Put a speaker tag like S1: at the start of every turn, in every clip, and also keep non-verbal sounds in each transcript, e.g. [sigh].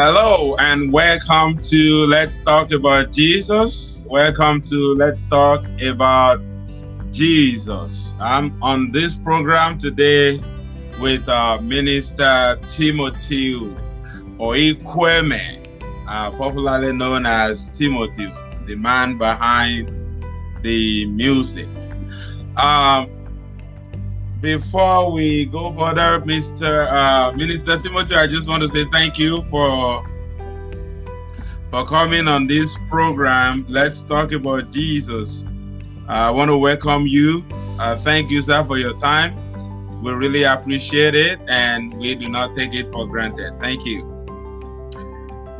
S1: Hello and welcome to Let's Talk About Jesus. Welcome to Let's Talk About Jesus. I'm on this program today with uh, Minister Timothy Oikweme, uh, popularly known as Timothy, the man behind the music. Um, before we go further, Mr. Uh, Minister Timothy, I just want to say thank you for for coming on this program. Let's talk about Jesus. I want to welcome you. Uh, thank you, sir, for your time. We really appreciate it, and we do not take it for granted. Thank you.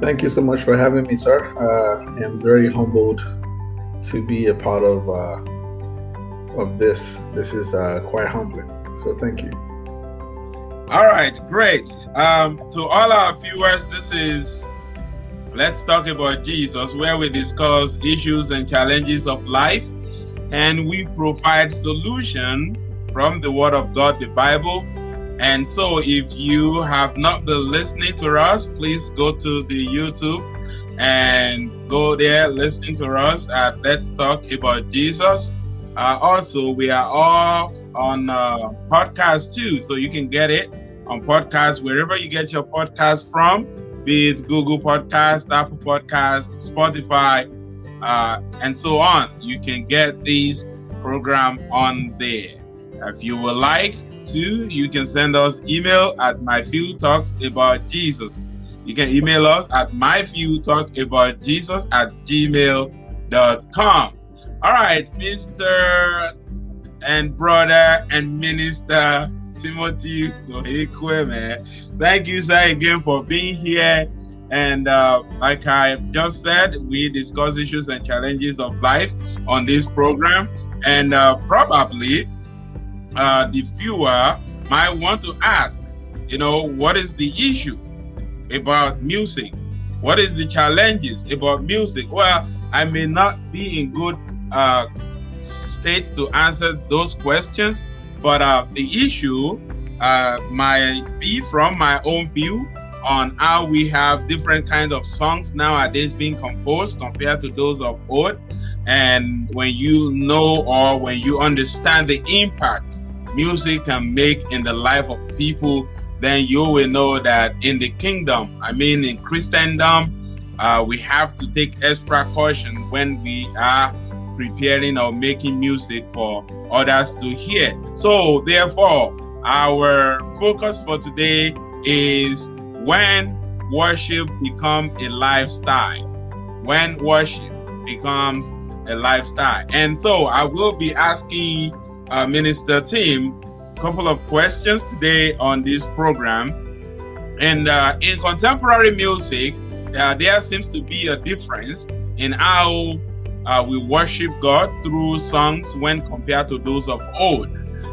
S2: Thank you so much for having me, sir. Uh, I am very humbled to be a part of uh, of this. This is uh, quite humbling. So thank you.
S1: All right, great. Um, to all our viewers, this is Let's Talk About Jesus, where we discuss issues and challenges of life, and we provide solution from the Word of God, the Bible. And so, if you have not been listening to us, please go to the YouTube and go there, listen to us at Let's Talk About Jesus. Uh, also, we are all on uh, podcast too, so you can get it on podcast wherever you get your podcast from, be it Google Podcast, Apple Podcast, Spotify, uh, and so on. You can get these program on there. If you would like to, you can send us email at my few talks about Jesus. You can email us at my few talk about Jesus at gmail.com. All right, Mr. and brother and minister Timothy man. Thank you, sir, again for being here. And uh, like I just said, we discuss issues and challenges of life on this program. And uh, probably uh, the viewer might want to ask, you know, what is the issue about music? What is the challenges about music? Well, I may not be in good uh, states to answer those questions, but uh, the issue uh, might be from my own view on how we have different kinds of songs nowadays being composed compared to those of old. And when you know or when you understand the impact music can make in the life of people, then you will know that in the kingdom, I mean, in Christendom, uh, we have to take extra caution when we are preparing or making music for others to hear. So, therefore, our focus for today is when worship becomes a lifestyle. When worship becomes a lifestyle. And so, I will be asking uh, Minister Tim a couple of questions today on this program. And uh, in contemporary music, uh, there seems to be a difference in how uh, we worship God through songs when compared to those of old.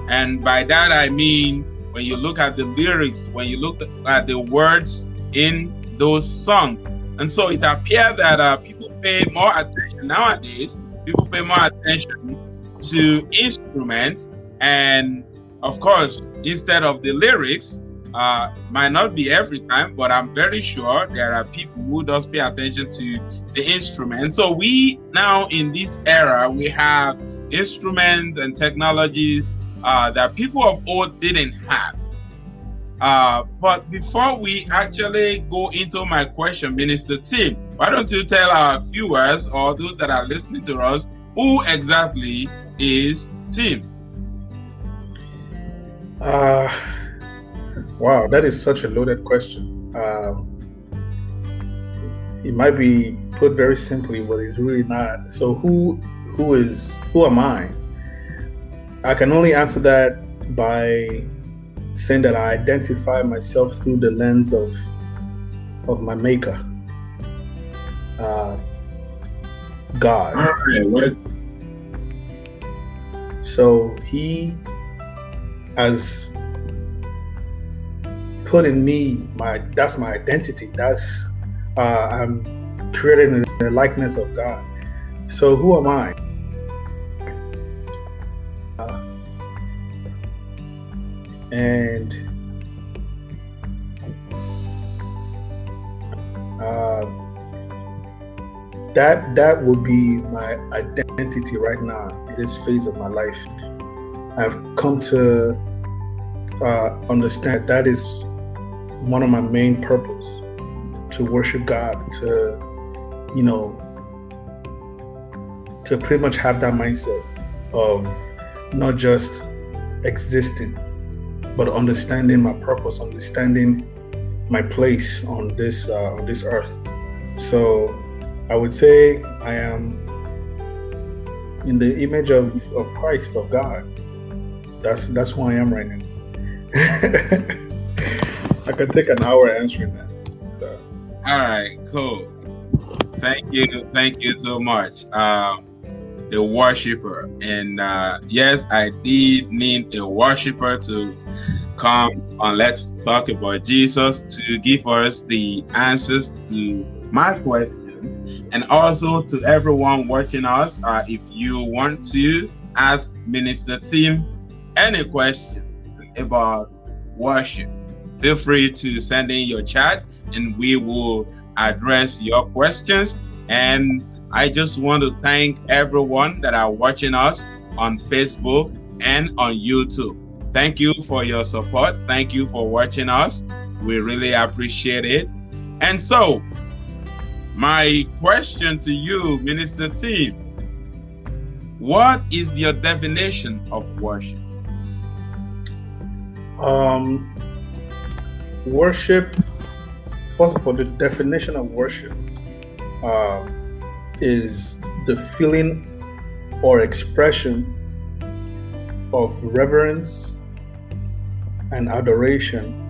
S1: And by that I mean when you look at the lyrics, when you look at the words in those songs. And so it appears that uh, people pay more attention nowadays, people pay more attention to instruments. And of course, instead of the lyrics, uh, might not be every time, but I'm very sure there are people who does pay attention to the instrument. So we now in this era we have instruments and technologies uh, that people of old didn't have. Uh, but before we actually go into my question, Minister Tim, why don't you tell our viewers or those that are listening to us who exactly is Tim?
S2: Uh, Wow, that is such a loaded question. Um, it might be put very simply, but it's really not. So who who is who am I? I can only answer that by saying that I identify myself through the lens of of my maker. Uh, God. So he as put in me my that's my identity. That's uh, I'm created in the likeness of God. So who am I? Uh, and Uh, that that would be my identity right now in this phase of my life. I've come to uh, understand that is one of my main purpose to worship God, to you know, to pretty much have that mindset of not just existing, but understanding my purpose, understanding my place on this uh, on this earth. So I would say I am in the image of, of Christ, of God. That's that's who I am right now. [laughs] I could take an hour answering that. So
S1: all right, cool. Thank you, thank you so much. Um, the worshiper, and uh, yes, I did need a worshiper to come on. Let's talk about Jesus to give us the answers to my questions, and also to everyone watching us, uh, if you want to ask Minister Tim any question about worship, feel free to send in your chat and we will address your questions. And I just want to thank everyone that are watching us on Facebook and on YouTube. Thank you for your support. Thank you for watching us. We really appreciate it. And so, my question to you, Minister Tim, what is your definition of worship?
S2: Um, worship, first of all, the definition of worship uh, is the feeling or expression of reverence and adoration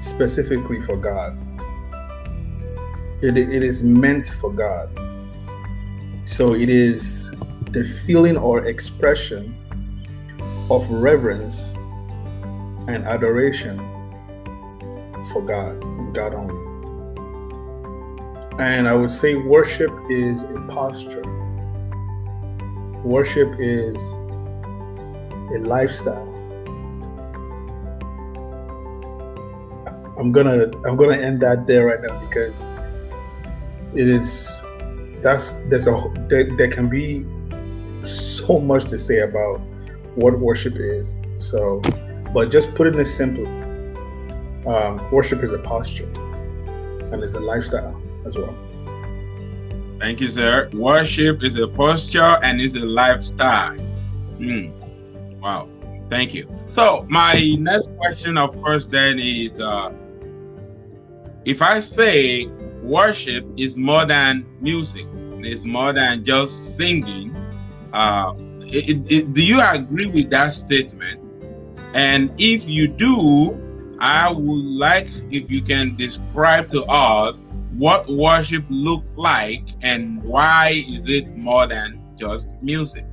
S2: specifically for God it, it is meant for God. So it is the feeling or expression of reverence and adoration for God, God only. And I would say worship is a posture. Worship is a lifestyle. I'm gonna I'm gonna end that there right now because it is that's there's a there, there can be so much to say about what worship is. So, but just putting it simply, um, worship is a posture and is a lifestyle as well.
S1: Thank you, sir. Worship is a posture and is a lifestyle. Mm. Wow. Thank you. So, my next question, of course, then is uh, if I say worship is more than music. It's more than just singing. Uh, it, it, do you agree with that statement? And if you do, I would like if you can describe to us what worship look like and why is it more than just music.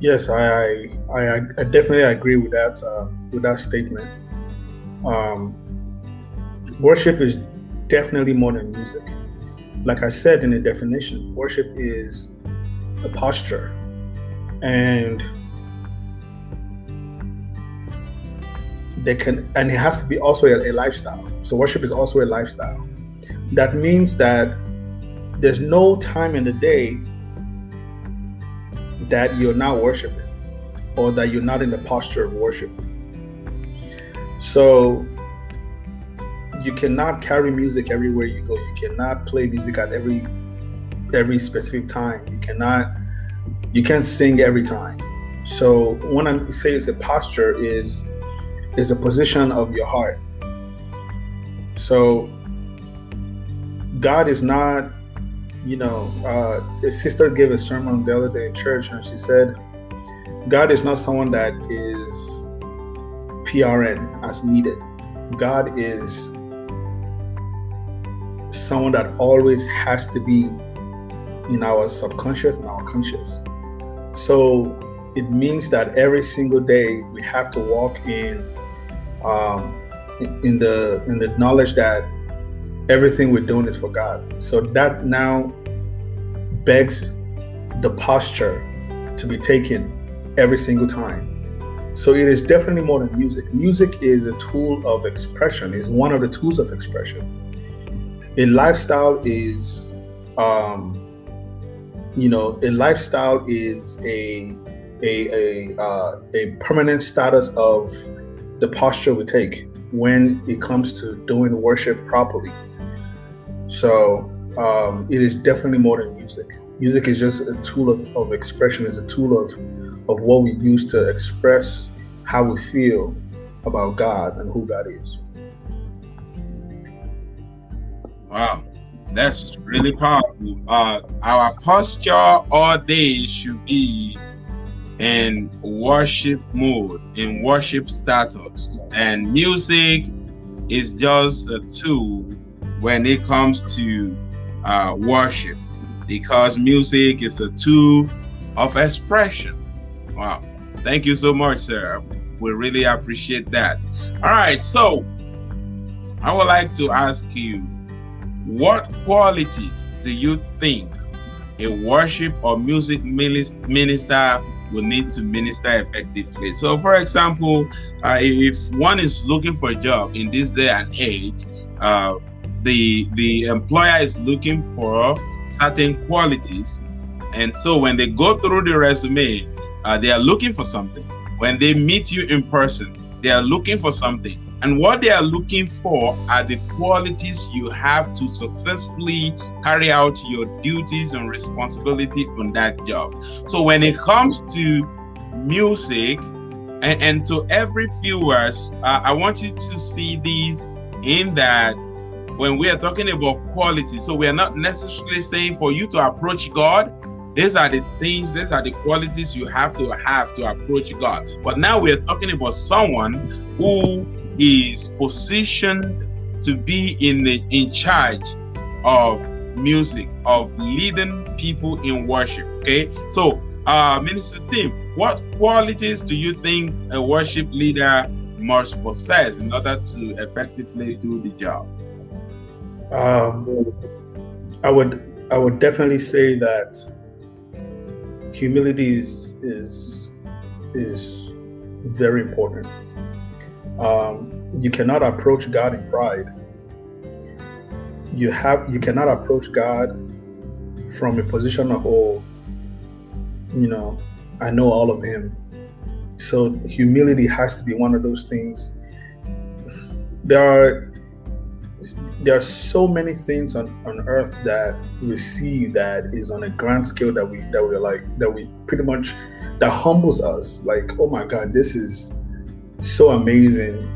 S2: Yes, I I, I definitely agree with that uh, with that statement. Um, worship is definitely more than music. Like I said in the definition, worship is a posture. And they can and it has to be also a, a lifestyle. So worship is also a lifestyle. That means that there's no time in the day that you're not worshiping or that you're not in the posture of worship. So you cannot carry music everywhere you go. You cannot play music at every every specific time. You cannot you can't sing every time. So when I say it's a posture is is a position of your heart. So God is not, you know, uh, a sister gave a sermon the other day in church and she said, God is not someone that is PRN as needed. God is someone that always has to be in our subconscious and our conscious. So it means that every single day we have to walk in um, in the in the knowledge that everything we're doing is for God. So that now begs the posture to be taken every single time. So it is definitely more than music. Music is a tool of expression, is one of the tools of expression. a lifestyle is um, you know a lifestyle is a a a, uh, a permanent status of the posture we take when it comes to doing worship properly. So um, it is definitely more than music. Music is just a tool of, of expression is a tool of of what we use to express how we feel about god and who god is.
S1: Wow, that's really powerful. Uh, our posture all day should be in worship mode, in worship status, and music is just a tool when it comes to uh, worship, because music is a tool of expression. Wow, thank you so much, sir. We really appreciate that. All right, so I would like to ask you what qualities do you think a worship or music minister will need to minister effectively? So, for example, uh, if one is looking for a job in this day and age, uh, the the employer is looking for certain qualities, and so when they go through the resume, uh, they are looking for something. When they meet you in person, they are looking for something. And what they are looking for are the qualities you have to successfully carry out your duties and responsibility on that job. So when it comes to music, and, and to every viewers, uh, I want you to see these in that when we are talking about quality, so we are not necessarily saying for you to approach God, these are the things, these are the qualities you have to have to approach God. But now we are talking about someone who is positioned to be in the in charge of music of leading people in worship okay? So uh minister Tim what qualities do you think a worship leader must possess in order to effectively do the job?
S2: Um i would i would definitely say that humility is is is very important um, you cannot approach God in pride. You have you cannot approach God from a position of oh, you know, I know all of Him. So humility has to be one of those things. There are there are so many things on, on earth that we see that is on a grand scale that we that we're like that we pretty much that humbles us like oh my god this is so amazing.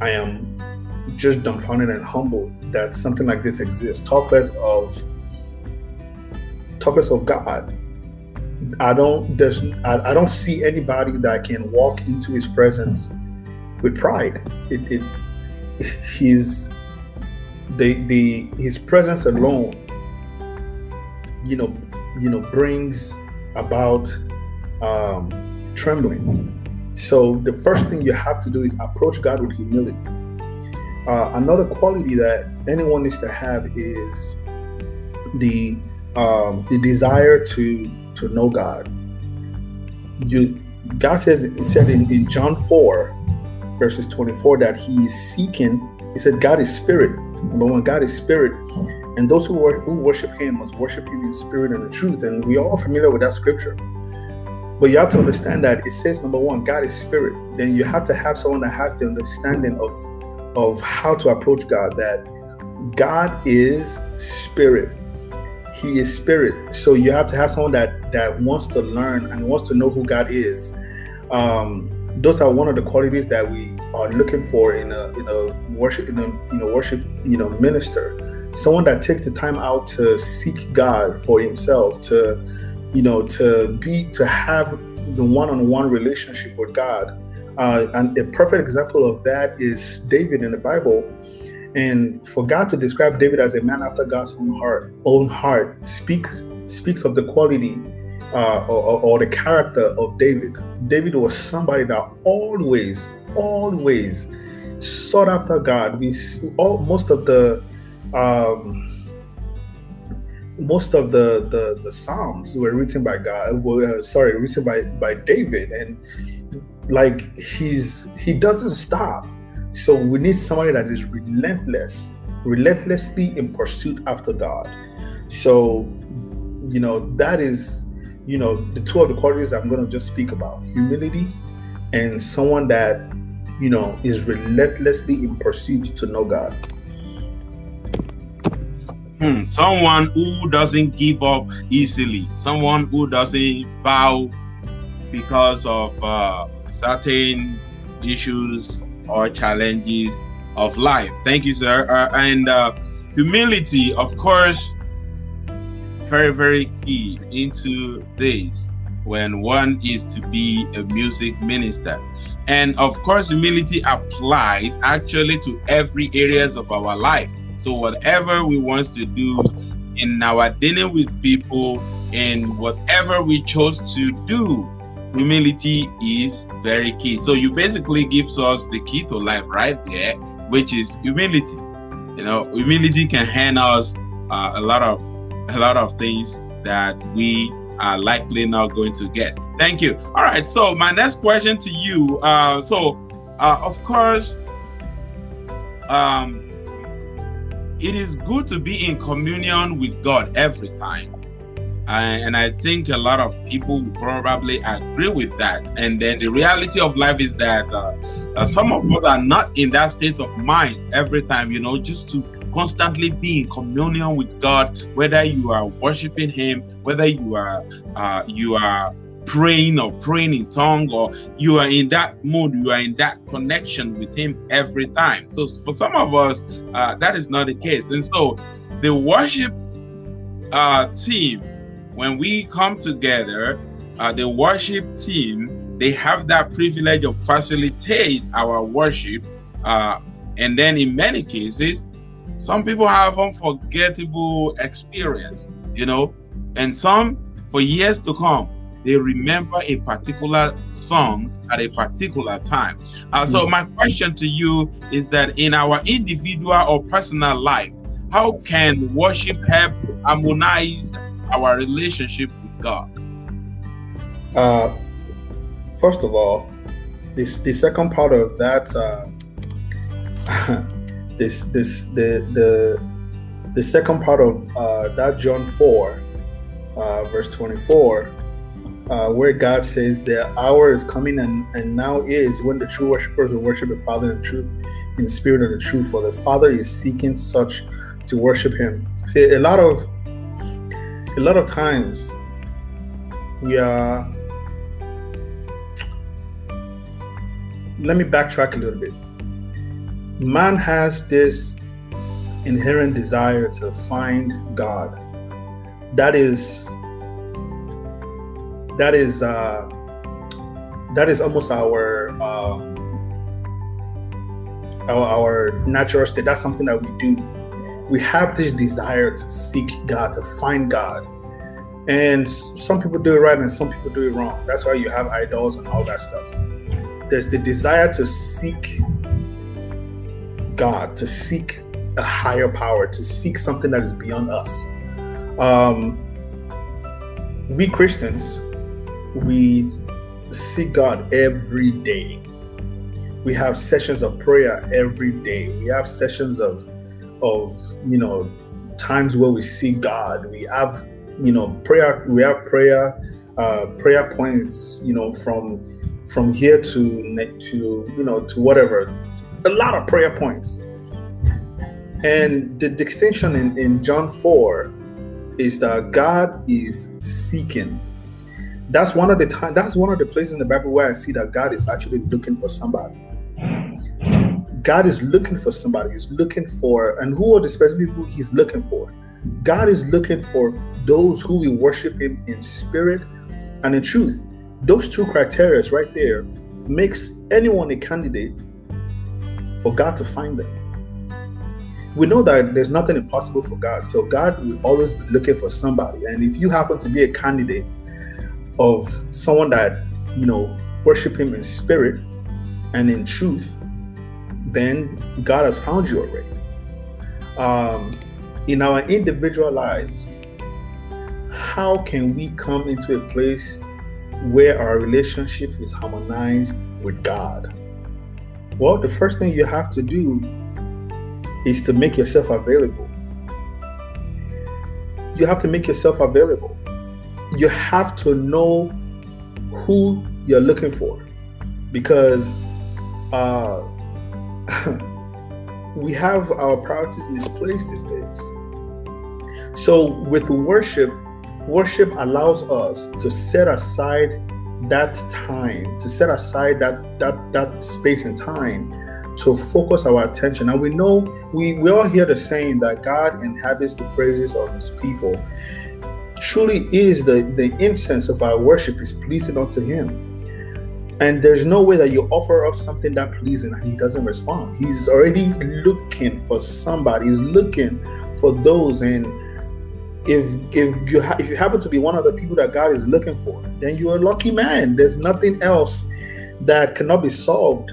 S2: I am just dumbfounded and humbled that something like this exists. Talk less of talk less of God. I don't there's I, I don't see anybody that can walk into his presence with pride. It, it [laughs] his the the his presence alone, you know, you know, brings about um, trembling so the first thing you have to do is approach God with humility. Uh, another quality that anyone needs to have is the um, the desire to to know God. You God says said in, in John 4 verses 24 that he is seeking, he said God is spirit. Number one, God is spirit, and those who, who worship him must worship him in spirit and in truth. And we are all familiar with that scripture. But you have to understand that it says number one, God is spirit. Then you have to have someone that has the understanding of of how to approach God. That God is spirit. He is spirit. So you have to have someone that that wants to learn and wants to know who God is. Um, those are one of the qualities that we are looking for in a in a worship in a you know worship you know minister. Someone that takes the time out to seek God for himself to you know, to be to have the one-on-one relationship with God. Uh, and a perfect example of that is David in the Bible. And for God to describe David as a man after God's own heart, own heart speaks speaks of the quality uh, or, or, the character of David. David was somebody that always, always sought after God. We all most of the um, most of the the, the psalms were written by God. Uh, sorry, written by by David, and like he's he doesn't stop. So we need somebody that is relentless relentlessly in pursuit after God. So, you know, that is, you know, the two of the qualities I'm going to just speak about humility and someone that, you know, is relentlessly in pursuit to know God.
S1: Hmm, someone who doesn't give up easily, someone who doesn't bow because of uh, certain issues or challenges of life. Thank you, sir. Uh, and uh, humility, of course, very, very key into this when one is to be a music minister. And of course, humility applies actually to every areas of our life. So whatever we want to do in our dealing with people and whatever we chose to do, humility is very key. So you basically gives us the key to life right there, which is humility. You know, humility can hand us uh, a lot of a lot of things that we are likely not going to get. Thank you. All right. So my next question to you. Uh, so uh, of course, um, it is good to be in communion with God every time. and I think a lot of people probably agree with that. And then the reality of life is that uh, uh, some of us are not in that state of mind every time, you know, just to constantly be in communion with God, whether you are worshiping Him, whether you are uh, you are praying or praying in tongue or you are in that mood you are in that connection with him every time. So for some of us uh, that is not the case. And so the worship uh, team when we come together uh, the worship team they have that privilege of facilitate our worship uh, and then in many cases some people have unforgettable experience you know and some for years to come they remember a particular song at a particular time. Uh, so, hmm. my question to you is that in our individual or personal life, how can worship help harmonize our relationship with God?
S2: Uh, first of all, this the second part of that, uh, [laughs] this this the the the second part of uh, that John four, uh, verse twenty four uh, where God says the hour is coming and, and now is when the true worshipers will worship the Father in truth, in spirit and the truth. For the Father is seeking such to worship Him. See, a lot of a lot of times we are. Let me backtrack a little bit. Man has this inherent desire to find God. That is that is uh, that is almost our, uh, our our natural state. That's something that we do. We have this desire to seek God, to find God, and some people do it right and some people do it wrong. That's why you have idols and all that stuff. There's the desire to seek God, to seek a higher power, to seek something that is beyond us. Um, we Christians, we seek God every day. We have sessions of prayer every day. We have sessions of of you know times where we see God. We have you know prayer. We have prayer uh, prayer points. You know from from here to to you know to whatever. A lot of prayer points. And the distinction in, in John 4 is that God is seeking that's one of the time that's one of the places in the bible where i see that god is actually looking for somebody. God is looking for somebody. He's looking for and who are the specific people he's looking for? God is looking for those who will worship him in spirit and in truth. Those two criteria right there makes anyone a candidate for god to find them. We know that there's nothing impossible for god so god will always be looking for somebody. And if you happen to be a candidate of someone that you know worship him in spirit and in truth then god has found you already um, in our individual lives how can we come into a place where our relationship is harmonized with god well the first thing you have to do is to make yourself available. You have to make yourself available. You have to know who you're looking for because uh, [laughs] we have our priorities misplaced these days. So, with worship, worship allows us to set aside that time, to set aside that that that space and time to focus our attention. And we know we, we all hear the saying that God inhabits the praises of his people. Truly is the, the incense of our worship is pleasing unto him. And there's no way that you offer up something that pleasing and he doesn't respond. He's already looking for somebody. He's looking for those. And if if you ha- if you happen to be one of the people that God is looking for, then you're a lucky man. There's nothing else that cannot be solved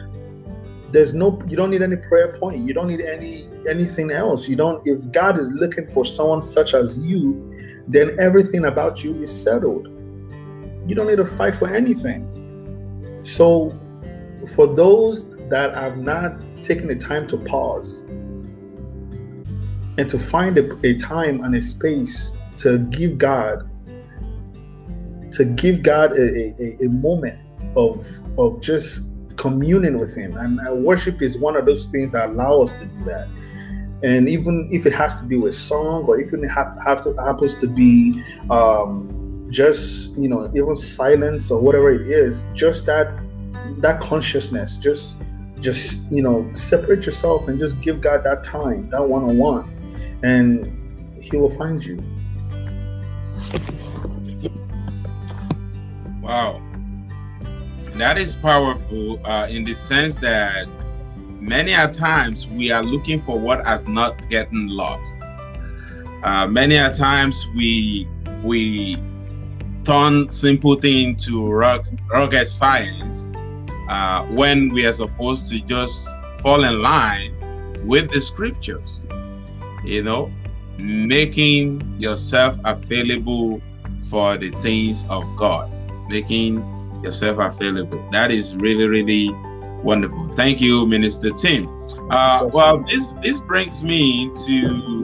S2: there's no you don't need any prayer point you don't need any anything else you don't if god is looking for someone such as you then everything about you is settled you don't need to fight for anything so for those that have not taken the time to pause and to find a, a time and a space to give god to give god a, a, a moment of of just communing with Him. And worship is one of those things that allow us to do that. And even if it has to be with song, or if it to, happens to be um, just you know even silence or whatever it is, just that that consciousness, just just you know separate yourself and just give God that time, that one on one, and He will find you.
S1: Wow that is powerful uh, in the sense that many a times we are looking for what has not gotten lost. Uh, many a times we we turn simple thing to rocket science uh, when we are supposed to just fall in line with the scriptures. You know, making yourself available for the things of God, making yourself available. That is really, really wonderful. Thank you, Minister Tim. Uh, well, this this brings me to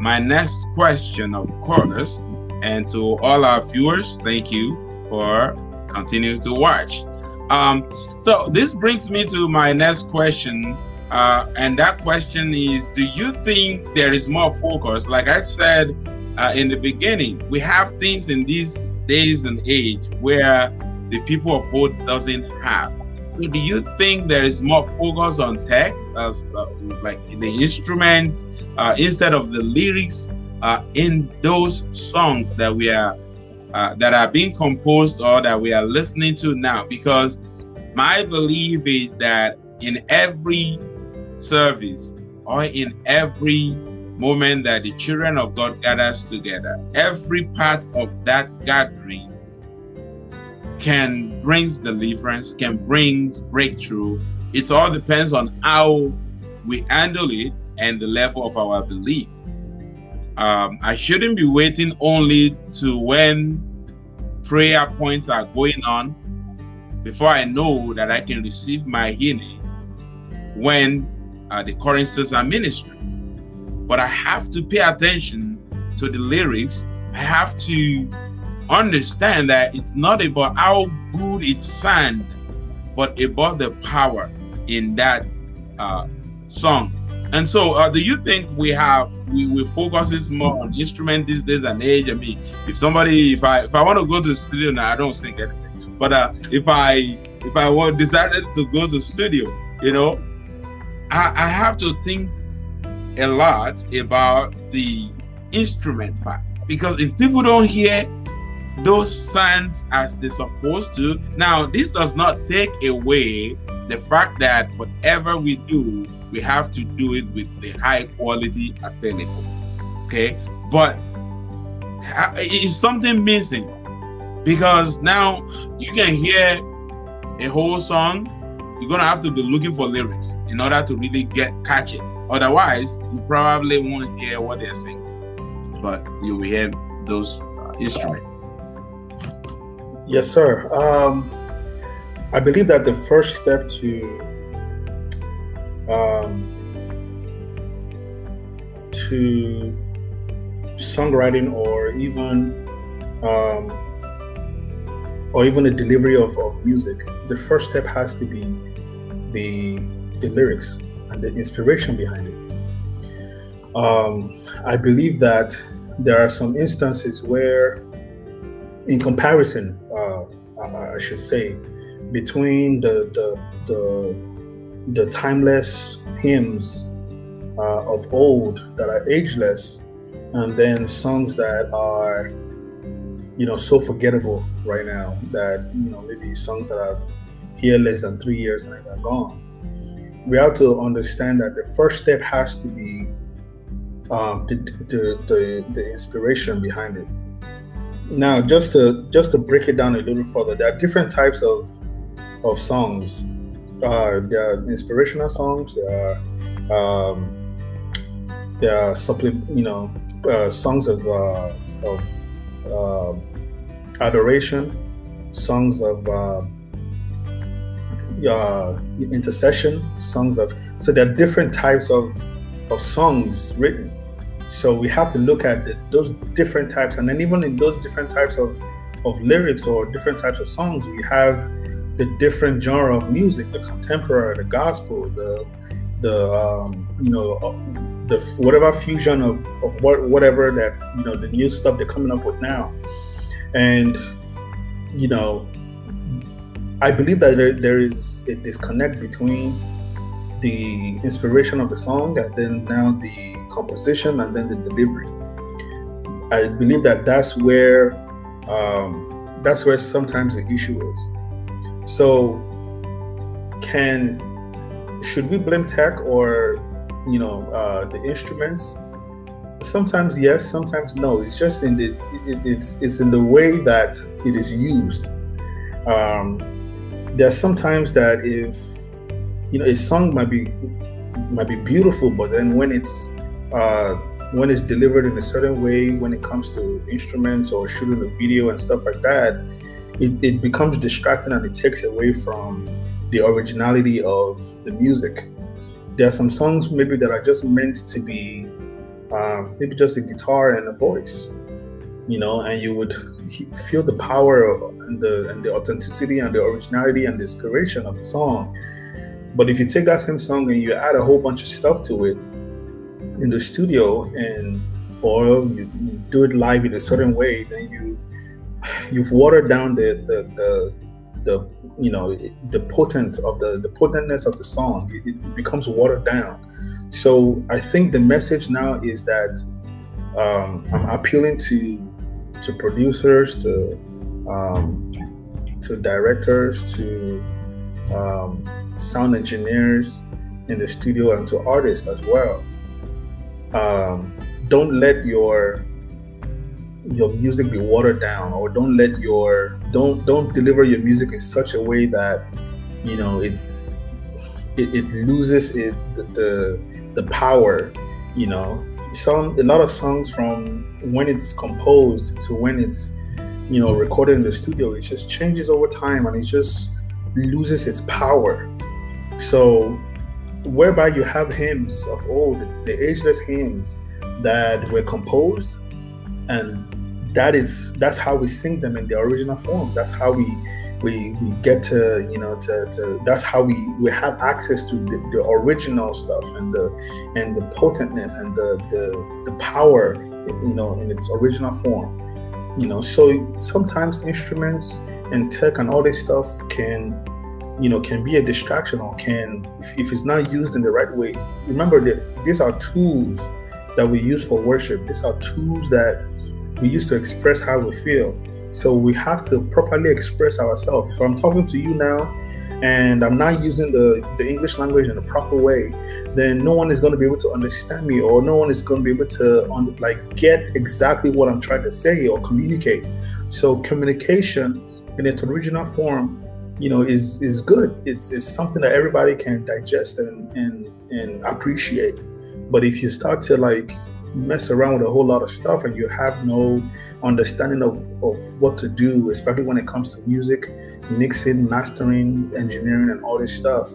S1: my next question, of course, and to all our viewers. Thank you for continuing to watch. Um, so this brings me to my next question, uh, and that question is: Do you think there is more focus? Like I said uh, in the beginning, we have things in these days and age where the people of old doesn't have. Do you think there is more focus on tech as uh, like the instruments uh, instead of the lyrics uh, in those songs that we are uh, that are being composed or that we are listening to now? Because my belief is that in every service or in every moment that the children of God gathers together, every part of that gathering can brings deliverance, can brings breakthrough. It all depends on how we handle it and the level of our belief. Um, I shouldn't be waiting only to when prayer points are going on before I know that I can receive my healing when uh, the choristers are ministering. But I have to pay attention to the lyrics. I have to understand that it's not about how good it sounds, but about the power in that uh, song. And so, uh, do you think we have we we focuses more on instrument these days and age? I mean, if somebody, if I if I want to go to the studio now, I don't sing anything. But uh, if I if I want decided to go to studio, you know, I, I have to think a lot about the instrument part because if people don't hear those signs as they're supposed to. Now, this does not take away the fact that whatever we do, we have to do it with the high quality available. Okay, but it's something missing because now you can hear a whole song. You're gonna have to be looking for lyrics in order to really get catch it. Otherwise, you probably won't hear what they're saying, but you will hear those uh, instruments.
S2: Yes, sir. Um, I believe that the first step to um, to songwriting or even um, or even the delivery of, of music, the first step has to be the the lyrics and the inspiration behind it. Um, I believe that there are some instances where, in comparison, uh, I should say, between the the the, the timeless hymns uh, of old that are ageless, and then songs that are, you know, so forgettable right now that you know maybe songs that are here less than three years and they're gone. We have to understand that the first step has to be um, the, the, the, the inspiration behind it. Now, just to just to break it down a little further, there are different types of of songs. Uh, there are inspirational songs. There are um, there are supplement, you know, uh, songs of uh, of uh, adoration, songs of uh, uh, intercession, songs of. So there are different types of of songs written. So we have to look at the, those different types, and then even in those different types of of lyrics or different types of songs, we have the different genre of music, the contemporary, the gospel, the the um, you know the whatever fusion of, of what whatever that you know the new stuff they're coming up with now, and you know I believe that there, there is a disconnect between the inspiration of the song and then now the composition and then the delivery. I believe that that's where um, that's where sometimes the issue is. So, can should we blame tech or you know uh, the instruments? Sometimes yes, sometimes no. It's just in the it, it's it's in the way that it is used. Um, there's sometimes that if you know a song might be might be beautiful, but then when it's uh, when it's delivered in a certain way, when it comes to instruments or shooting a video and stuff like that, it, it becomes distracting and it takes away from the originality of the music. There are some songs maybe that are just meant to be uh, maybe just a guitar and a voice, you know, and you would feel the power and the and the authenticity and the originality and the inspiration of the song. But if you take that same song and you add a whole bunch of stuff to it in the studio and or you, do it live in a certain way, then you you've watered down the the, the the you know the potent of the the potentness of the song it, it, becomes watered down so i think the message now is that um, i'm appealing to to producers, to um, to directors, to um, sound engineers in the studio, and to artists as well. Um, don't let your your music be watered down, or don't let your don't don't deliver your music in such a way that you know it's it, it loses it the, the the power you know. Some a lot of songs from when it's composed to when it's you know recorded in the studio it just changes over time and it just loses its power. So whereby you have hymns of old the ageless hymns that were composed and that is that's how we sing them in the original form. That's how we we, we get to you know to, to that's how we we have access to the, the original stuff and the and the potentness and the, the the power you know in its original form. You know so sometimes instruments and tech and all this stuff can you know can be a distraction or can if, if it's not used in the right way remember that these are tools that we use for worship these are tools that we use to express how we feel so we have to properly express ourselves. If I'm talking to you now and I'm not using the, the English language in a proper way, then no one is going to be able to understand me or no one is going to be able to un- like get exactly what I'm trying to say or communicate. So communication in its original form, you know, is is good. It's, it's something that everybody can digest and, and and appreciate. But if you start to like mess around with a whole lot of stuff and you have no understanding of, of what to do, especially when it comes to music, mixing, mastering, engineering, and all this stuff,